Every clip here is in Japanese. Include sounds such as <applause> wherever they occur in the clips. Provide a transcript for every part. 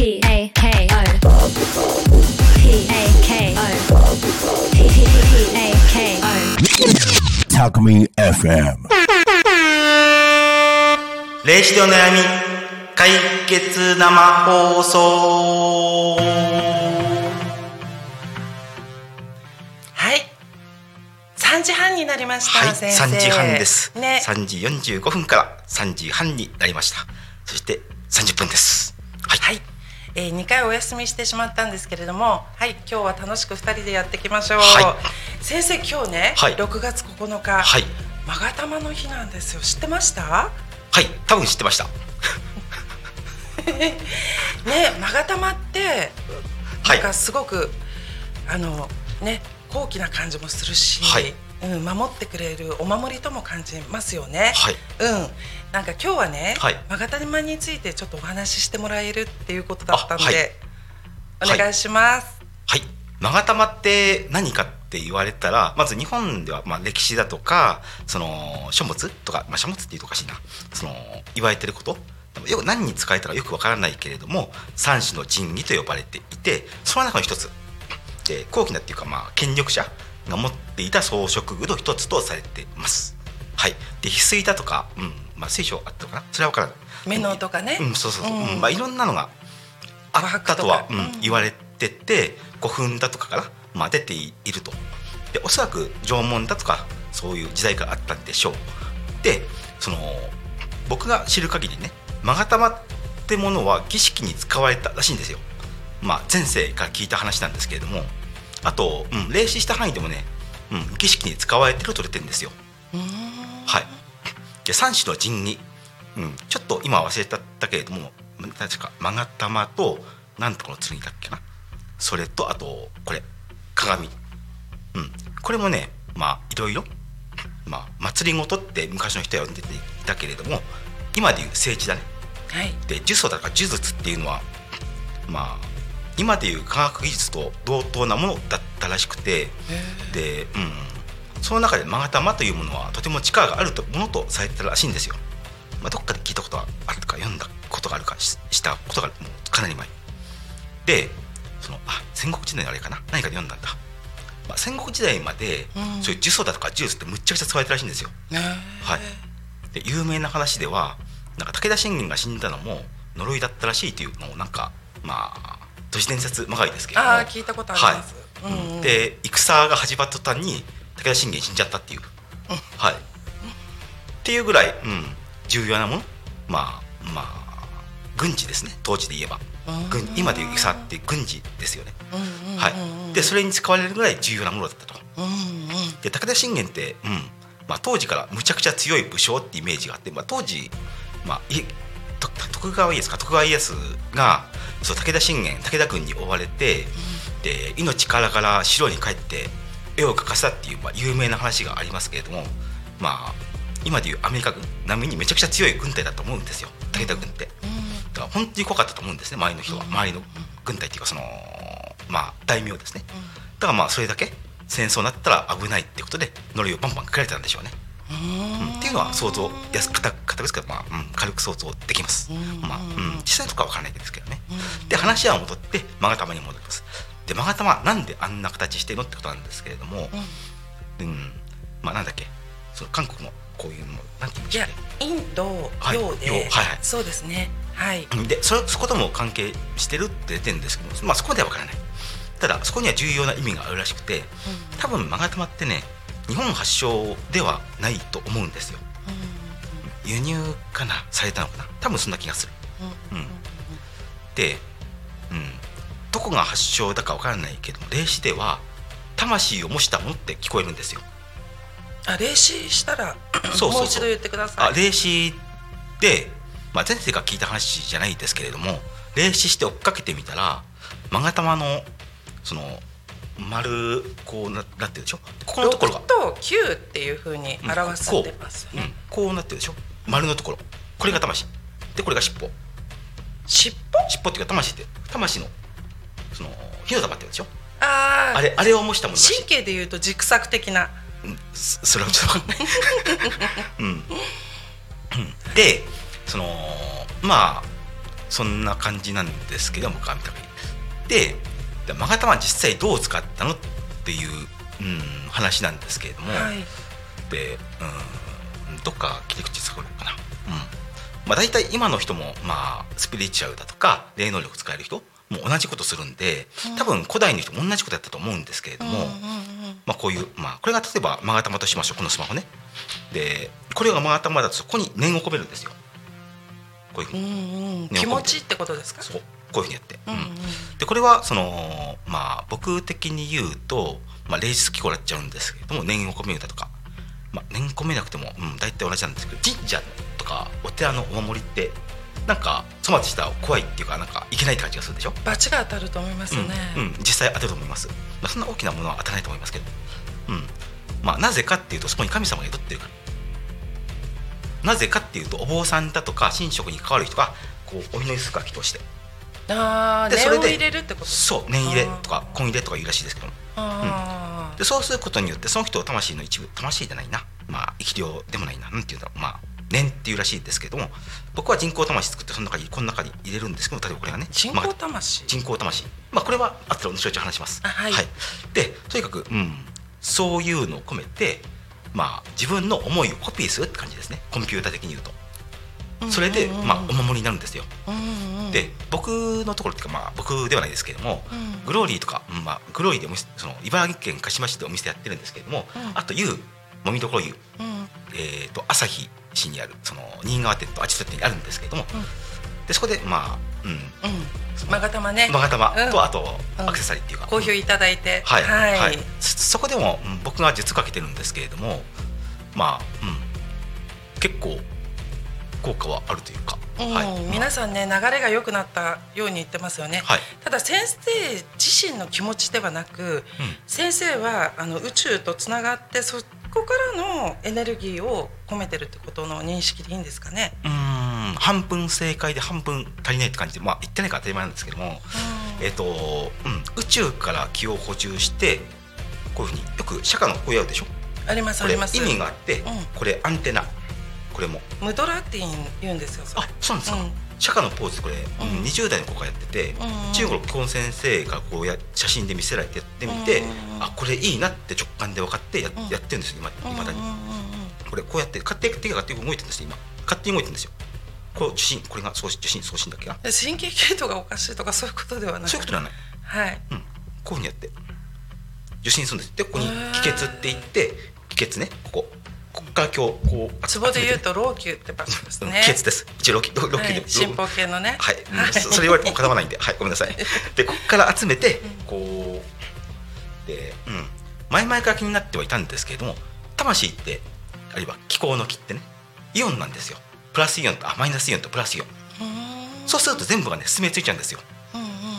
P A K O P A K O P A K O Talk Me FM. 霊視でお悩み解決生放送はい。3時半になりました、はい先生。3時半です、ね。3時45分から3時半になりましたそして30分ですはい、はい。えー、2回お休みしてしまったんですけれども、はい、今日は楽しく2人でやっていきましょう。は先生、今日ね、はい6月9日、はいマガタマの日なんですよ。知ってました？はい多分知ってました <laughs> ね、マガタマってはないんかすごく、あのね高貴な感じもするし、はいうん、守ってくれるお守りとも感じますよね。はい。うん、なんか今日はね、はい。マガタマについてちょっとお話ししてもらえるっていうことだったんで、あはい。お願いします。はい。勾玉って何かって言われたらまず日本ではまあ歴史だとかその書物とか、まあ、書物っていうとおかしいな。その言われてること。よく何に使えたかよくわからないけれども三種の神器と呼ばれていてその中の一つ。で高貴なっていうかまあ権力者が持っていた装飾具の一つとされています。はい、で翡翠だとか、うんまあ、水晶あったのかな？それはわからない。目のとかね。うん、そうそうそう、うん。うんまあ、いろんなのがあったとは、うん言われてて古墳だとかから、まあ、出ていると。でおそらく縄文だとかそういう時代からあったんでしょう。でその僕が知る限りね勾玉ってものは儀式に使われたらしいんですよ。まあ前世から聞いた話なんですけれどもあと、うん、霊視した範囲でもね、うん、儀式に使われてると出てるんですよ。はい。で三種の神器、うん、ちょっと今忘れちゃったけれども確か勾玉となんとかの剣だっけな。それとあとこれ鏡、うん、これもねまあいろいろ、まあ、祭りごとって昔の人は呼んでていたけれども今でいう聖地だね。はい。で呪詛だから呪術っていうのはまあ今でいう科学技術と同等なものだったらしくてで、うん、その中で勾玉というものはとても力があるとものとされてたらしいんですよ。まあ、どっかで聞いたことがあるか読んだことがあるかししたことがもうかなり前。でそのあ戦国時代のあれかな？何かで読んだんだ、まあ、戦国時代まで、うん。そういう呪詛だとか呪術ってむっちゃくちゃ使われてたらしいんですよ。ねはい、で有名な話ではなんか武田信玄が死んだのも呪いだったらしいというのをなんかまあ都市伝説まがいですけれども。ああ聞いたことあります。はい。うんうん。で戦が始まった途端に武田信玄死んじゃったっていう、はい、っていうぐらい、うん、重要なもの。まあまあ軍事ですね。当時で言えば。軍今でいう戦って軍事ですよね、うんうんうんはい、でそれに使われるぐらい重要なものだったと。うんうん。で武田信玄って、うんまあ、当時からむちゃくちゃ強い武将ってイメージがあって、まあ、当時、まあ、徳川家康か。徳川家康がそう武田信玄武田軍に追われて、で命からがら城に帰って絵を描かせたっていう、まあ、有名な話がありますけれども、まあ、今でいうアメリカ軍並みにめちゃくちゃ強い軍隊だと思うんですよ。武田軍って。だから本当に怖かったと思うんですね周りの人は。周りの軍隊っていうかそのまあ大名ですね。だからまあそれだけ戦争になったら危ないってことで呪いをバンバン書かれてたんでしょうね、うん。っていうのは想像やす硬くですけど、まあうん、軽く想像できます、まあうん、実際とかは分からないですけどね、で話は戻って勾玉に戻ります。で勾玉なんであんな形してるのってことなんですけれども、うん。まあなんだっけ。その韓国のこういうのなんて言うんでしょうねインドはい洋で、洋はいはい。そうですね。はい。うん。でそそことも関係してるって出てるんですけど、まあ、そこまでは分からない。ただそこには重要な意味があるらしくて多分勾玉ってね日本発祥ではないと思うんですよ。輸入かなされたのかな。多分そんな気がする、うん、で、うん、どこが発祥だか分からないけども霊視では魂を模したものって聞こえるんですよ。あ霊視したらそうそうそう。もう一度言ってください。あ霊視で、まあ、前世が聞いた話じゃないですけれども霊視して追っかけてみたら勾玉のその丸こうななってるでしょここのところが。6、と9っていうふうに表されてますよね、うん、こうなってるでしょ？丸のところ。これが魂。でこれが尻尾。尻尾？尻尾っていうか魂って魂のその火の玉って言うでしょ？あー。あれあれを模したもの神経でいうと軸索的な。うん。そそれはちょっと分かんない、うん。うん、でそのまあそんな感じなんですけど僕は見た限りでで勾玉は実際どう使ったのっていう、うん、話なんですけれども、はい。で、うん、どっか切り口使うのかな、うん。まあ、大体今の人も、まあ、スピリチュアルだとか霊能力使える人も同じことするんで多分古代の人も同じことやったと思うんですけれども、まあ、こういう、まあ、これが例えば勾玉としましょうこのスマホね。でこれが勾玉だとそこに念を込めるんですよ。こういうふううに、んうん。気持ちってことですか？そうこういうふうにやって、うんでこれはそのまあ僕的に言うと、まあ、霊術機構になっちゃうんですけれども念を込めるだとか、まあ、念込めなくても、うん、大体同じなんですけど神社とかお寺のお守りってなんか粗末したら怖いっていうかなんかいけないって感じがするでしょ、罰が当たると思いますね、うんうん、実際当てると思います、まあ、そんな大きなものは当たらないと思いますけど、うん。まあ、なぜかっていうとそこに神様が宿ってるか。らなぜかっていうとお坊さんだとか神職に関わる人がこうお祈りする楽器としてああでそれで念を入れるってこと？そう念入れとか根入れとか言うらしいですけども。あでそうすることによってその人を魂の一部魂じゃないな。まあ生き量でもないな。なんていうんだろう。まあ念っていうらしいですけども。僕は人工魂作ってその中にこの中に入れるんですけど例えばこれがね。ー人まあ工魂、人工魂。まあこれは後で後々話します。あはい。でとにかく、うん、そういうのを込めてまあ自分の思いをコピーするって感じですね。コンピューター的に言うとそれで、まあ、お守りになるんですよ。で僕のところっていうかまあ僕ではないですけれども、うん。グローリーとか、うんまあ、グローリーでその茨城県鹿島市でお店やってるんですけれども、うん。あと湯もみどころ湯、うん。えー、と朝日市にあるその新川店とあちと店にあるんですけれども、うん。でそこでまあうん。うん。まがたまね勾玉と、うん。あとうん。アクセサリーっていうか、好評いただいて。はい、はい、はい。そそこでも、うん僕が術かけてるんですけれどもまあ、うん、結構効果はあるというか、うんはい、皆さんね流れが良くなったように言ってますよね、はい。ただ先生自身の気持ちではなく、先生はあの宇宙とつながってそこからのエネルギーを込めてるってことの認識でいいんですかね？うーん。半分正解で半分足りないって感じでまあ言ってないから当たり前なんですけども、えっ、と、うん、宇宙から気を補充してこういうふうによく釈迦のこうやるでしょ？ありますあります。意味があって、うん。これアンテナこれも。ムドラって言うんですよ。あそうなんですか、うん。釈迦のポーズこれ、うん。うん20代の子がやってて、うん中国の基本先生がこうや写真で見せられてやってみて、うんあこれいいなって直感で分かってや,、うん。やってるんですよ今今だに、これこうやって勝手に手が勝手に動いてるんですよ今勝手に動いてるんですよ。こう受信これが送信受信送信だっけな？で神経系統がおかしいとかそういうことではなくそういうことではない、はい。うん、こういうふうにやって。受信するんです。でここに気血って言って気血ねここここから今日こうツボで言うとと老朽って場所ですね。気血です一応ロキロロキで、はい、進歩系のね。はい、うんそそれ言われてもかなわないんで、はい、ごめんなさい。<laughs> で、ここから集めて、こう。で、うん、前々から気になってはいたんですけれども、魂って、あるいは気候の気ってね、イオンなんですよ。プラスイオンと、あ、マイナスイオンとプラスイオン。そうすると全部がね、進めついちゃうんですよ。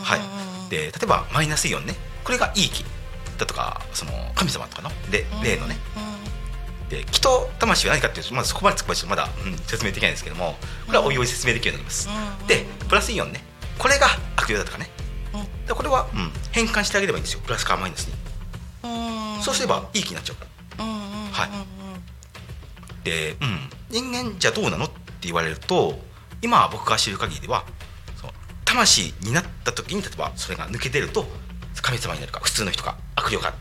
はい。で、例えばマイナスイオンね、これがいい気。だとか、その神様とかの、で、例のね。で、気と魂は何かっていうと、まずそこまでままだ、うん、説明できないんですけども、これはおいおい説明できるようになります。うんでプラスイオンね。これが悪用だとかね。うん。でこれは、うん、変換してあげればいいんですよ。プラスかマイナスに。うんそうすればいい気になっちゃうから。はい。で、うん、人間じゃどうなのって言われると今僕が知る限りではその魂になった時に例えばそれが抜け出ると神様になるか普通の人か悪霊か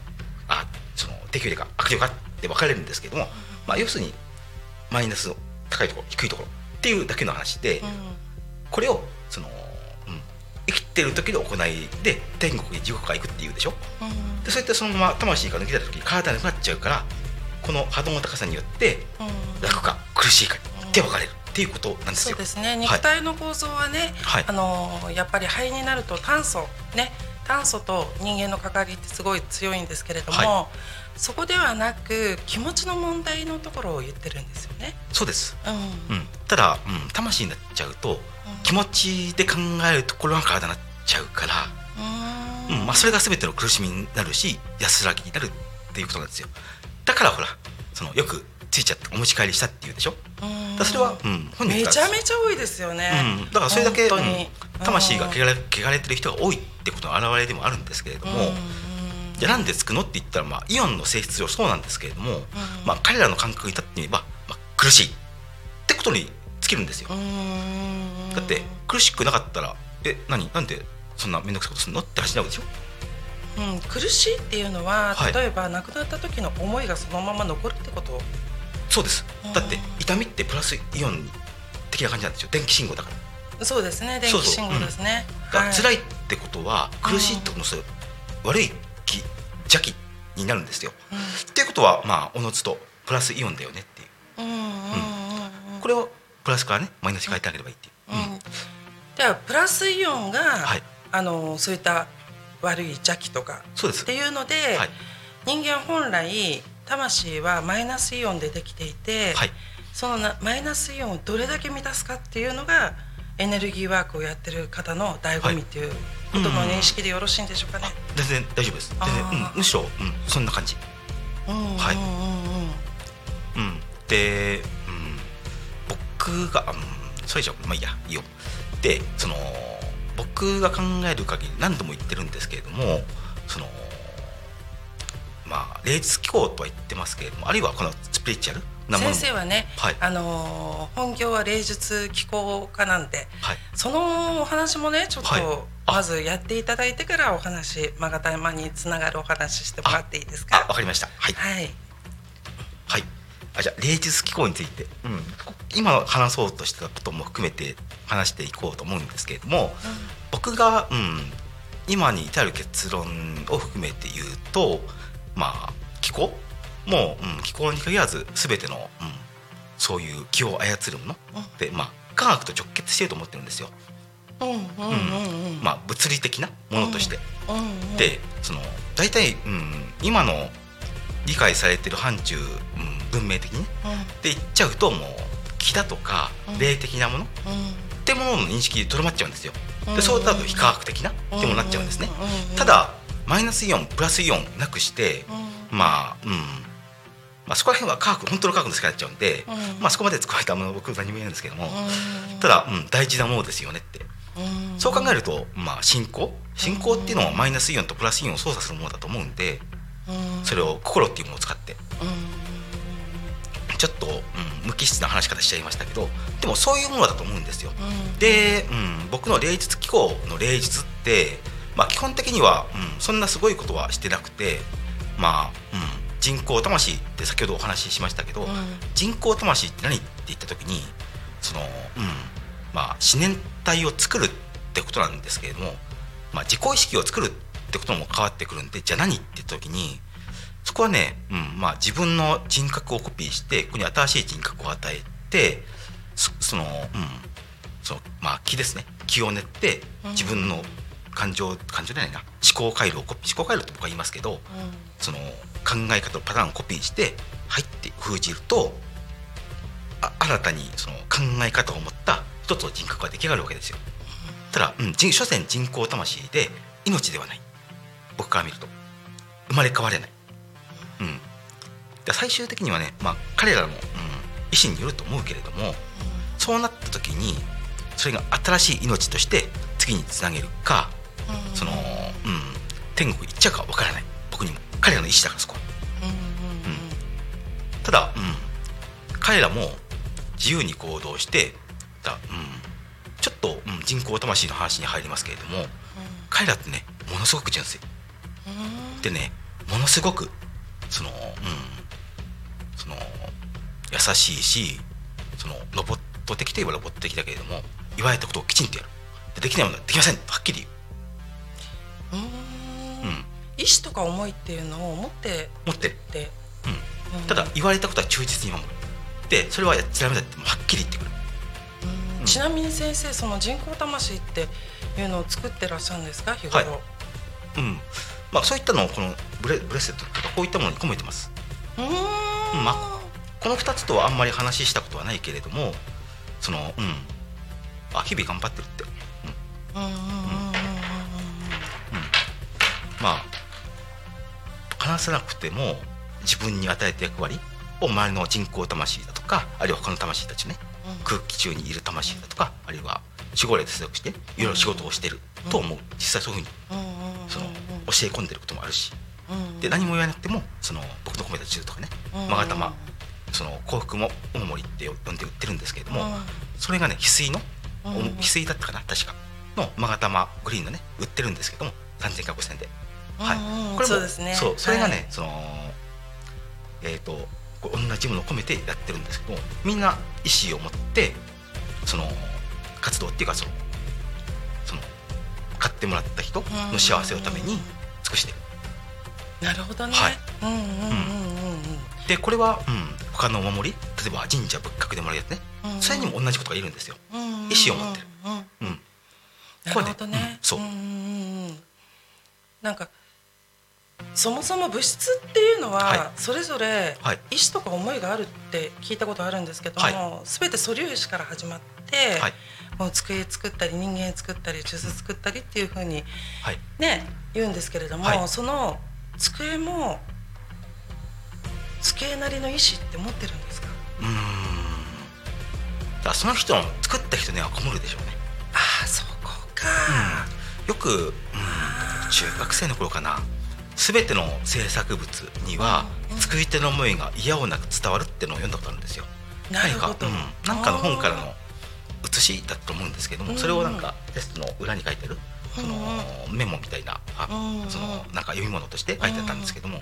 あその適霊か悪霊かって分かれるんですけども、まあ、要するにマイナスの高いところ低いところっていうだけの話で、これをその、うん、生きてる時の行いで天国に地獄が行くっていうでしょ？でそういったそのまま魂が抜けた時に体がなくなっちゃうからこの波動の高さによってうん。楽か苦しいかって分かれるっていうことなんですよ。そうですね。はい。肉体の構造はね、はい。あのやっぱり肺になると炭素ね炭素と人間の関わりってすごい強いんですけれども、はそこではなく気持ちの問題のところを言ってるんですよね。そうです、うん。うん、ただ、うん、魂になっちゃうと気持ちで考えるところが体になっちゃうから、ううんまあ、それが全ての苦しみになるし安らぎになるっていうことなんですよ。だからほらそのよくついちゃってお持ち帰りしたっていうでしょ。うん。だそれは、うん、本人めちゃめちゃ多いですよね。うん、だからそれだけ、うん。魂が汚れ汚れてる人が多い。ってことの表れでもあるんですけれども、じゃあなんでつくのって言ったら、まあ、イオンの性質上そうなんですけれども、まあ、彼らの感覚に立ってみれば、まあ、苦しいってことにつききるんですよだって苦しくなかったらえ何？なんでそんな面倒くさいことするのって話になるでしょ？うん、苦しいっていうのは、はい。例えば亡くなった時の思いがそのまま残るってこと？そうです。うん。だって痛みってプラスイオン的な感じなんですよ。電気信号だから。そうですね。電気信号ですね。だから辛い。いってことは苦しいってことのそれ悪い気邪気になるんですよ。っていうことはまあおのずとプラスイオンだよねっていう。うんうんうんうん。うん。これをプラスからねマイナスに変えてあげればいいっていう、うん。うん。ではプラスイオンが、はい。あのそういった悪い邪気とかそうです。っていうので、はい。人間本来魂はマイナスイオンでできていて、はい。そのなマイナスイオンをどれだけ満たすかっていうのがエネルギーワークをやってる方の醍醐味っていうことの認識でよろしいんでしょうかね。全然大丈夫です。全然、うん、むしろ、うん、そんな感じ、うん。はいうん。で、うん、僕が、うん、それ以上まあいいや。いいよでその僕が考える限り何度も言ってるんですけれどもそのまあ霊術機構とは言ってますけれどもあるいはこのスピリチュアルなもの。も先生はね、はい。あのー本業は霊術機構家なんではい。そのお話もねちょっはい。とあまずやっていただいてからお話まがたまにつながるお話してもらっていいですか？あわかりました。はい。はい。はい。あじゃあ霊術機構について、うん、今話そうとしてたことも含めて話していこうと思うんですけれども、僕が、うん、今に至る結論を含めて言うとまあ気候？もう、うん、気候に限らず全ての、うん、そういう気を操るもので、まあ、科学と直結していると思ってるんですよ、うんうんうんうんまあ、物理的なものとして。でその大体、うん、今の理解されてる範疇、うん、文明的にね。で言っちゃうともう気だとかうん。霊的なもの、ってものの認識でとどまっちゃうんですよ。うん。でそうなると非科学的な？ってもなっちゃうんですね。ただマイナスイオンプラスイオンなくしてうん。まあうん。まあそこら辺は科学本当の科学の世界になっちゃうんでうん。まあそこまで使われたものは僕何も言えないんですけども。うん。ただうん大事なものですよねって。うんそう考えるとまあ信仰？信仰っていうのはマイナスイオンとプラスイオンを操作するものだと思うんでうん。それを心っていうものを使って。うん。ちょっと、うん、無機質な話し方しちゃいましたけどでもそういうものだと思うんですよ。うん。で、うん、僕の霊術機構の霊術って、まあ、基本的には、うん、そんなすごいことはしてなくて、まあうん、人工魂って先ほどお話ししましたけど、うん。人工魂って何って言った時にその、うんまあ、思念体を作るってことなんですけれども、まあ、自己意識を作るってことも変わってくるんでじゃあ何って時にそこはね、うんまあ、自分の人格をコピーしてここに新しい人格を与えてそその、うん、そのまあ気ですね。気を練ってうん。自分の感情感情じゃないな。思考回路をコピー思考回路って僕は言いますけどその考え方のパターンをコピーして入って封じるとあ新たにその考え方を持った一つの人格が出来上がるわけですよ。ただ、うん、人所詮人工魂で命ではない。僕から見ると。生まれ変われない。うん、で最終的にはね、まあ、彼らの、うん、意思によると思うけれどもそうなった時にそれが新しい命として次につなげるかその、うん、天国行っちゃうかわからない。僕にも。彼らの意思だからそこは。ただ、うん、彼らも自由に行動してだ、うん、ちょっと、うん、人工魂の話に入りますけれども彼らってねものすごく純粋。でねものすごくそのうんその優しいしそのロボット的といえばロボット的だけれども言われたことをきちんとやる。でできないものはできません。とはっきり言う、うん、意志とか思いっていうのを持って持ってうん、ただ言われたことは忠実に守る。でそれはやっちゃダメだってはっきり言ってくるうん。ちなみに先生その人工魂っていうのを作ってらっしゃるんですか？日頃、はい。うん。まあそういったのをこのブレブレスレットとかこういったものに込めてます。うーん。うんまこの2つとはあんまり話したことはないけれどもそのうん。あ日々頑張ってるって、うん、うんうんうんうんまあ話さなくても自分に与えた役割を周りの人工魂だとかあるいは他の魂たちねうん空気中にいる魂だとかあるいは守護霊で接続していろいろ仕事をしてると思う。実際そういうふうにその教え込んでることもあるし。うんで何も言わなくてもその僕の込めた銃とかねうん勾玉その幸福もお守りって呼んで売ってるんですけれども、うんそれがね翡翠の、翡翠だったかな確かの勾玉グリーンのね売ってるんですけども3000か5000で、はい。これもそうですね。そうそれがね、はい。そのえっ、とこう同じものを込めてやってるんですけどもみんな意思を持ってその活動っていうかそのその買ってもらった人の幸せのために尽くしてる。なるほどね、はい。うんうんうんうんでこれは、うん、他のお守り例えば神社仏閣でもらうやつね、うんそれにも同じことがいるんですよ、うんうんうん意思を持ってる。うん。うん、なるほどね。うん。そう。んんうんうん。なんかそもそも物質っていうのははそれぞれはい。意志とか思いがあるって聞いたことあるんですけどはも、全て素粒子から始まって、はい。もう机作ったり人間作ったり数珠作ったりっていうふうにはい。ね言うんですけれども、はい。その机も机なりの意志って持ってるんですか？うーん。だその人の作った人にはこもるでしょうね。ああそこか、よく、うん、中学生の頃かな全ての制作物にはうん。作り手の思いが嫌をなく伝わるってのを読んだことあるんですよ。なるほど、何か,、うん、なんかの本からの写しだと思うんですけどもうんそれをなんかテストの裏に書いてるそのうメモみたいなそのなんか読み物として書いてあったんですけども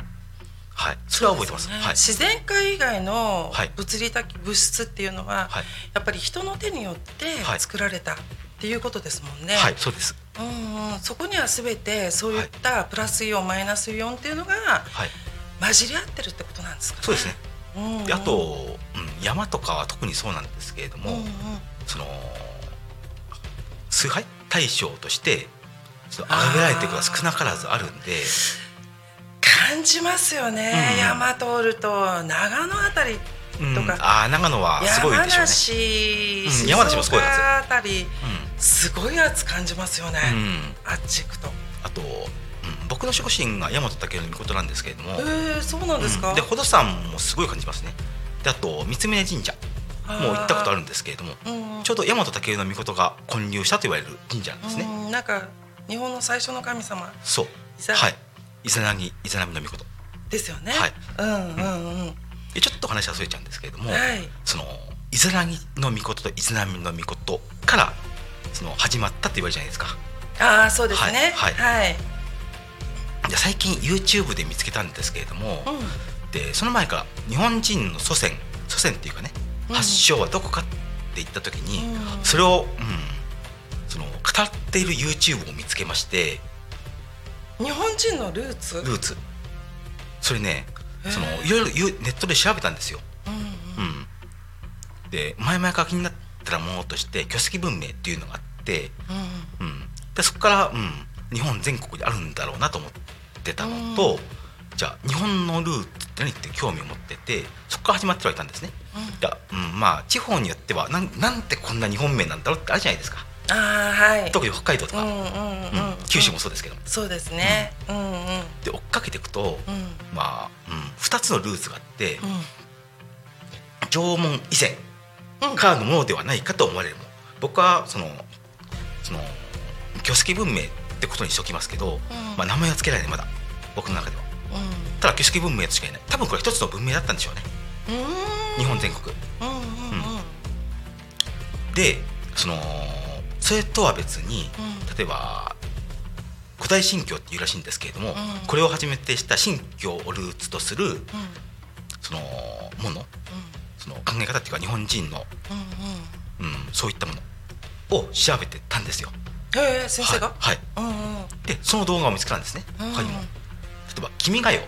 はい。それは覚えてます。すよね。はい。自然界以外のはい。物理的物質っていうのは、はい。やっぱり人の手によってはい。作られたっていうことですもんね。はい。そうですうんうん、そこには全てそういったプラスイオン、マイナスイオンっていうのがはい。混じり合ってるってことなんですかね。そうですね。うんうん。であと、うん、山とかは特にそうなんですけれども、うんうん。その崇拝対象としてその崇められていることが少なからずあるんで。感じますよね、うん山通ると長野あたりうん。とか、ああ長野はすごい山でしょうね。梨、うん静山梨もすごい岡はあたりすごい圧感じますよね、あっち行くと。あと、うん僕の守護神が大和武尊のことなんですけれども、えー、そうなんですか？うん。で宝登山もすごい感じますね。であと三峯神社。も行ったことあるんですけれども。うんうん。ちょうど大和武尊の御が建立したと言われる神社なんですね。うんなんか日本の最初の神様。そう。はい。イザナギイザナミの御ですよね。はい。うんうんうん。でちょっと話はそれちゃうんですけれども、はい。そのイザナギの御とイザナミの御からその始まったって言われるじゃないですか。ああそうですね。はいはい。で最近 YouTube で見つけたんですけれども、うんでその前から日本人の祖先祖先っていうかね、うん発祥はどこかって言った時に、うんそれを、うん、その語っている YouTube を見つけまして日本人のルーツ？ルーツそれねそのいろいろゆネットで調べたんですよ。うんうんうん、で前々から気になってたものとして巨石文明っていうのがあって、うん、でそこから、うん、日本全国にあるんだろうなと思ってたのと、じゃあ日本のルーツって何って興味を持っててそこから始まってはいたんですね。うん。うん、まあ地方によってはなんなんてこんな日本名なんだろうってあるじゃないですか。ああはい。特に北海道とか、うんうんうんうん。うん。九州もそうですけど。そうですね。うん。うんうん。で追っかけていくと、まあ、うん、2つのルーツがあって、縄文以前うんからのものではないかと思われるもの僕はそのその巨石文明ってことにしておきますけど、まあ、名前は付けられないまだ。僕の中では。うん。ただ巨石文明としかいない。多分これ一つの文明だったんでしょうね。うん。日本全国。でそのそれとは別に、うん。例えば古代神教っていうらしいんですけれども、ん。これを初めてした神教をルーツとするうん。そのものその考え方っていうか日本人の、うんうん。うん、そういったものを調べてたんですよ。へえ先生が？はい、うんうん。はいでその動画を見つけたんですね、うん他にも。例えば「君が代」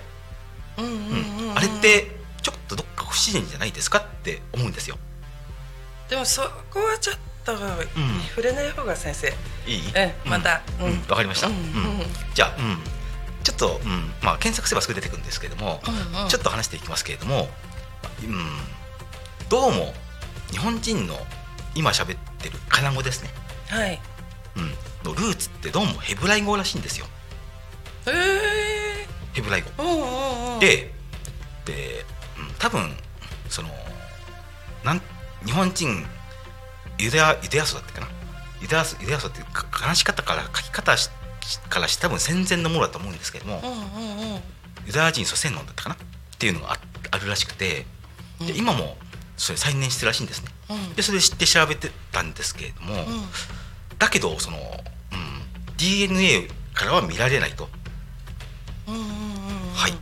うんうんうんうん。あれってちょっとどっか不自然じゃないですかって思うんですよ。でもそこはちょっと触れない方が先生。いい？えまたうん。うん。うん。わかりました、うんうんうん。じゃあ、うん、ちょっと、うん。まあ、検索すればすぐ出てくるんですけれども、うんうん。ちょっと話していきますけれども、うん、どうも日本人の今喋ってるカナ語ですね、はい。うん、のルーツってどうもヘブライ語らしいんですよへえ。ヘブライ語。でで、うん、多分そのなん日本人ユダヤユダヤ層だったかなユダヤ層ユダヤ層って話し方から書き方しからして多分戦前のものだと思うんですけれども。ユダヤ人祖先論だったかなっていうのがああるらしくてで今もそれ再燃してるらしいんですね、うんでそれで知って調べてたんですけれども、うん。だけどその、うん、DNA からは見られないと、うんうんうんはい。っ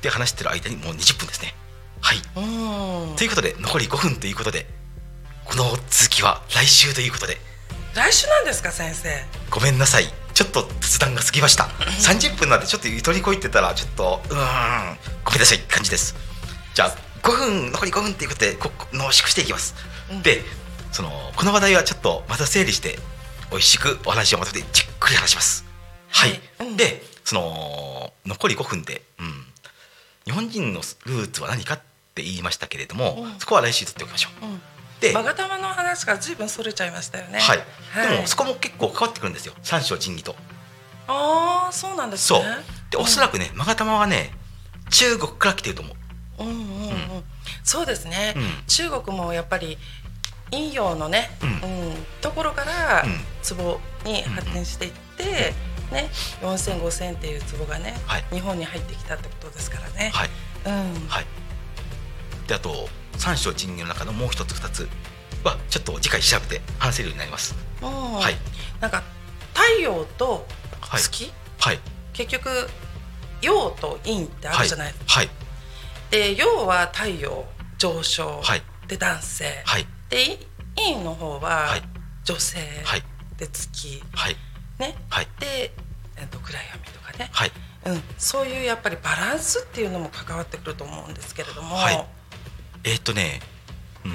て話してる間にもう20分ですね。はい。うんということで残り5分ということでこの続きは来週ということで。来週なんですか先生。ごめんなさい。ちょっと雑談が過ぎました。30分なんでちょっとゆとりこいってたらちょっとうーん。ごめんなさい感じです。じゃあ5分残り5分っていうことでここ濃縮していきます、うん。でそのこの話題はちょっとまた整理して美味しくお話をまとめてじっくり話します。はい、はいうん。でその残り5分で、うん、日本人のルーツは何かって言いましたけれども、うん。そこは来週取っておきましょう。うん。でマガタマの話からずいぶんそれちゃいましたよね。はい、はい。でもそこも結構関わってくるんですよ。三章神器と。ああそうなんですそう。ねでおそらくね勾玉はね中国から来てると思ううんうんうん、そうですね、うん。中国もやっぱり陰陽のね、ううんところからうん。壺に発展していって、ね、4000、5000っていう壺がね、はい。日本に入ってきたってことですからね。はい。うん。はい。であと三章神器の中のもう一つ二つはちょっと次回調べて話せるようになります。うん。はい。なんか太陽とはい。月、はい。結局陽と陰ってあるじゃない、はいで陽は太陽上昇、はい。で男性、はい。で陰の方ははい。女性、はい。で月。はい。ね。はい。で、えっと暗闇とかね、はい。うん、そういうやっぱりバランスっていうのも関わってくると思うんですけれども、はい。えーっとねうん。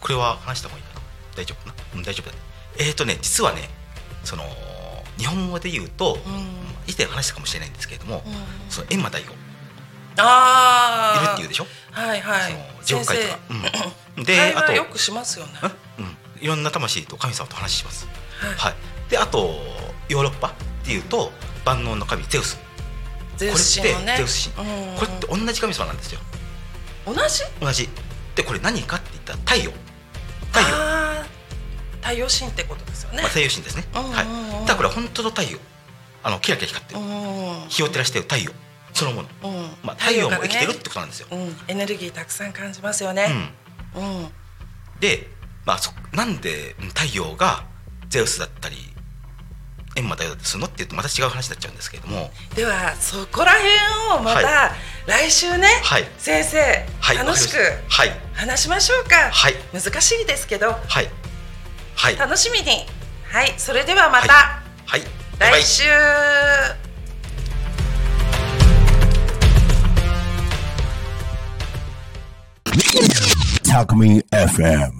これは話した方がいいかな。大丈夫かな？うん大丈夫だ。えーっとね実はねその日本語で言うと、うん以前話したかもしれないんですけれども、うん。その閻魔大王いるああっていうでしょ？はいはいその上界とか、うん、<clears throat> で会あと話よくしますよね。うん、いろんな魂と神様と話します。はいはい。であとヨーロッパっていうと万能の神ゼウス。ゼウスこれって。ゼウス神。うんこれって同じ神様なんですよ。同じ？同じ。でこれ何かって言ったら太陽。太陽。太陽神ってことですよねまあ、。太陽神ですね。はい。だからこれは本当の太陽。あのキラキラ光ってうる。ん日を照らしてる太陽そのもの。うんまあ太陽も生きてるっ太てことなんですよ。エネルギーたくさん感じますよね。うん。うん。で、まあそなんでうん太陽がゼウスだったり閻魔大王だったりするのって言うとまた違う話になっちゃうんですけれども。ではそこら辺をまた、は来週ね、はい先生、はい。楽しく。話しましょうか。はい難しいですけどはい。はい。楽しみに。はい、それではまた、はい。バイバイ来週。Talk Me FM.